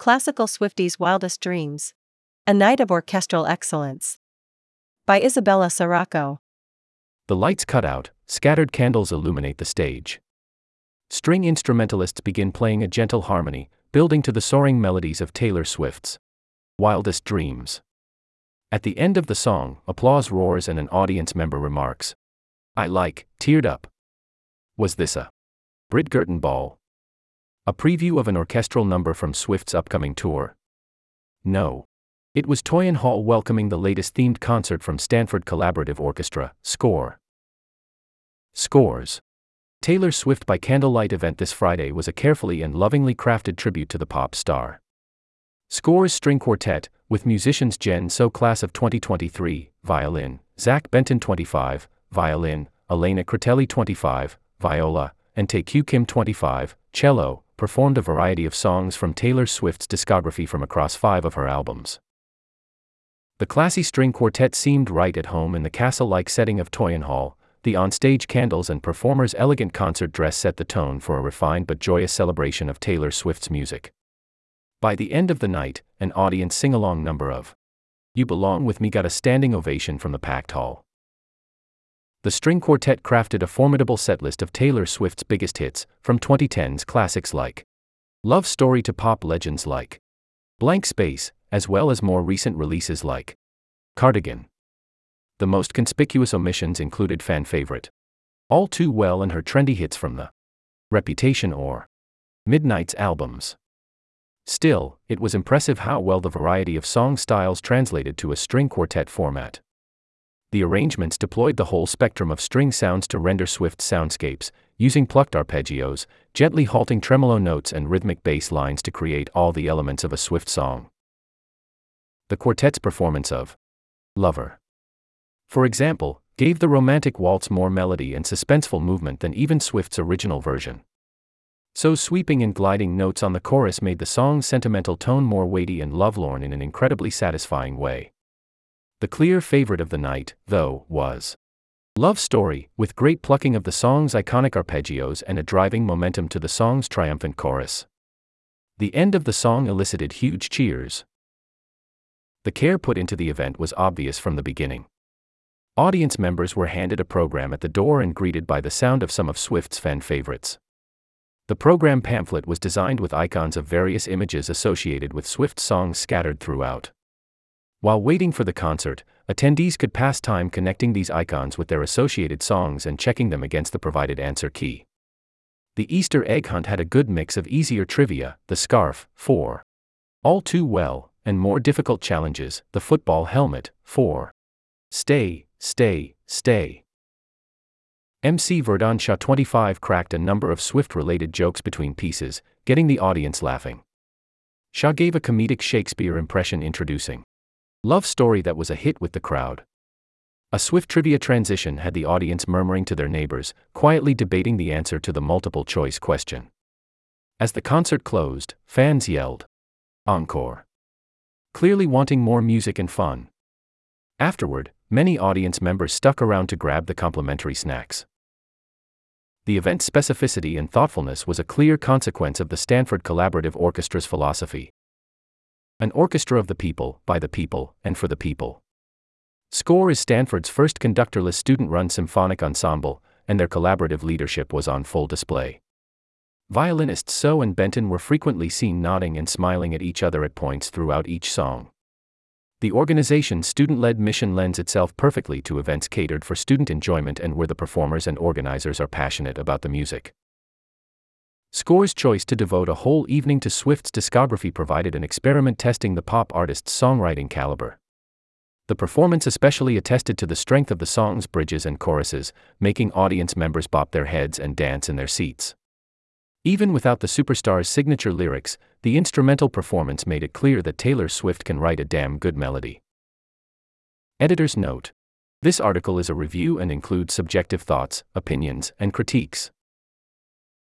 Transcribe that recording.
Classical Swifties' Wildest Dreams. A Night of Orchestral Excellence. By Isabella Sirocco. The lights cut out, scattered candles illuminate the stage. String instrumentalists begin playing a gentle harmony, building to the soaring melodies of Taylor Swift's Wildest Dreams. At the end of the song, applause roars and an audience member remarks, I like, teared up. Was this a Bridgerton Ball? A preview of an orchestral number from Swift's upcoming tour? No. It was Toyon Hall welcoming the latest themed concert from Stanford Collaborative Orchestra, Score. Scores. Taylor Swift by Candlelight event this Friday was a carefully and lovingly crafted tribute to the pop star. Scores String Quartet, with musicians Jen So Class of 2023, violin, Zach Benton 25, violin, Elena Critelli 25, viola, and Tae Kim 25, cello, performed a variety of songs from Taylor Swift's discography from across five of her albums. The classy string quartet seemed right at home in the castle like setting of Toyon Hall. The onstage candles and performers' elegant concert dress set the tone for a refined but joyous celebration of Taylor Swift's music. By the end of the night, an audience sing along number of You Belong With Me got a standing ovation from the packed hall. The string quartet crafted a formidable setlist of Taylor Swift's biggest hits, from 2010's classics like Love Story to pop legends like Blank Space, as well as more recent releases like Cardigan. The most conspicuous omissions included fan favorite All Too Well and her trendy hits from the Reputation or Midnights albums. Still, it was impressive how well the variety of song styles translated to a string quartet format. The arrangements deployed the whole spectrum of string sounds to render Swift soundscapes, using plucked arpeggios, gently halting tremolo notes, and rhythmic bass lines to create all the elements of a Swift song the quartet's performance of Lover. For example, gave the romantic waltz more melody and suspenseful movement than even Swift's original version. So sweeping and gliding notes on the chorus made the song's sentimental tone more weighty and lovelorn in an incredibly satisfying way. The clear favorite of the night, though, was Love Story, with great plucking of the song's iconic arpeggios and a driving momentum to the song's triumphant chorus. The end of the song elicited huge cheers, the care put into the event was obvious from the beginning. Audience members were handed a program at the door and greeted by the sound of some of Swift's fan favorites. The program pamphlet was designed with icons of various images associated with Swift songs scattered throughout. While waiting for the concert, attendees could pass time connecting these icons with their associated songs and checking them against the provided answer key. The Easter egg hunt had a good mix of easier trivia, the scarf, 4. All too well, and more difficult challenges, the football helmet, 4. Stay, stay, stay. MC Verdon Shaw 25 cracked a number of Swift related jokes between pieces, getting the audience laughing. Shaw gave a comedic Shakespeare impression introducing Love Story that was a hit with the crowd. A swift trivia transition had the audience murmuring to their neighbors, quietly debating the answer to the multiple choice question. As the concert closed, fans yelled, Encore clearly wanting more music and fun. Afterward, many audience members stuck around to grab the complimentary snacks. The event's specificity and thoughtfulness was a clear consequence of the Stanford Collaborative Orchestra's philosophy. An orchestra of the people, by the people, and for the people. SCORE is Stanford's first conductorless student run symphonic ensemble, and their collaborative leadership was on full display. Violinists So and Benton were frequently seen nodding and smiling at each other at points throughout each song. The organization's student led mission lends itself perfectly to events catered for student enjoyment and where the performers and organizers are passionate about the music. Score's choice to devote a whole evening to Swift's discography provided an experiment testing the pop artist's songwriting caliber. The performance especially attested to the strength of the song's bridges and choruses, making audience members bop their heads and dance in their seats. Even without the superstar's signature lyrics, the instrumental performance made it clear that Taylor Swift can write a damn good melody. Editor's note This article is a review and includes subjective thoughts, opinions, and critiques.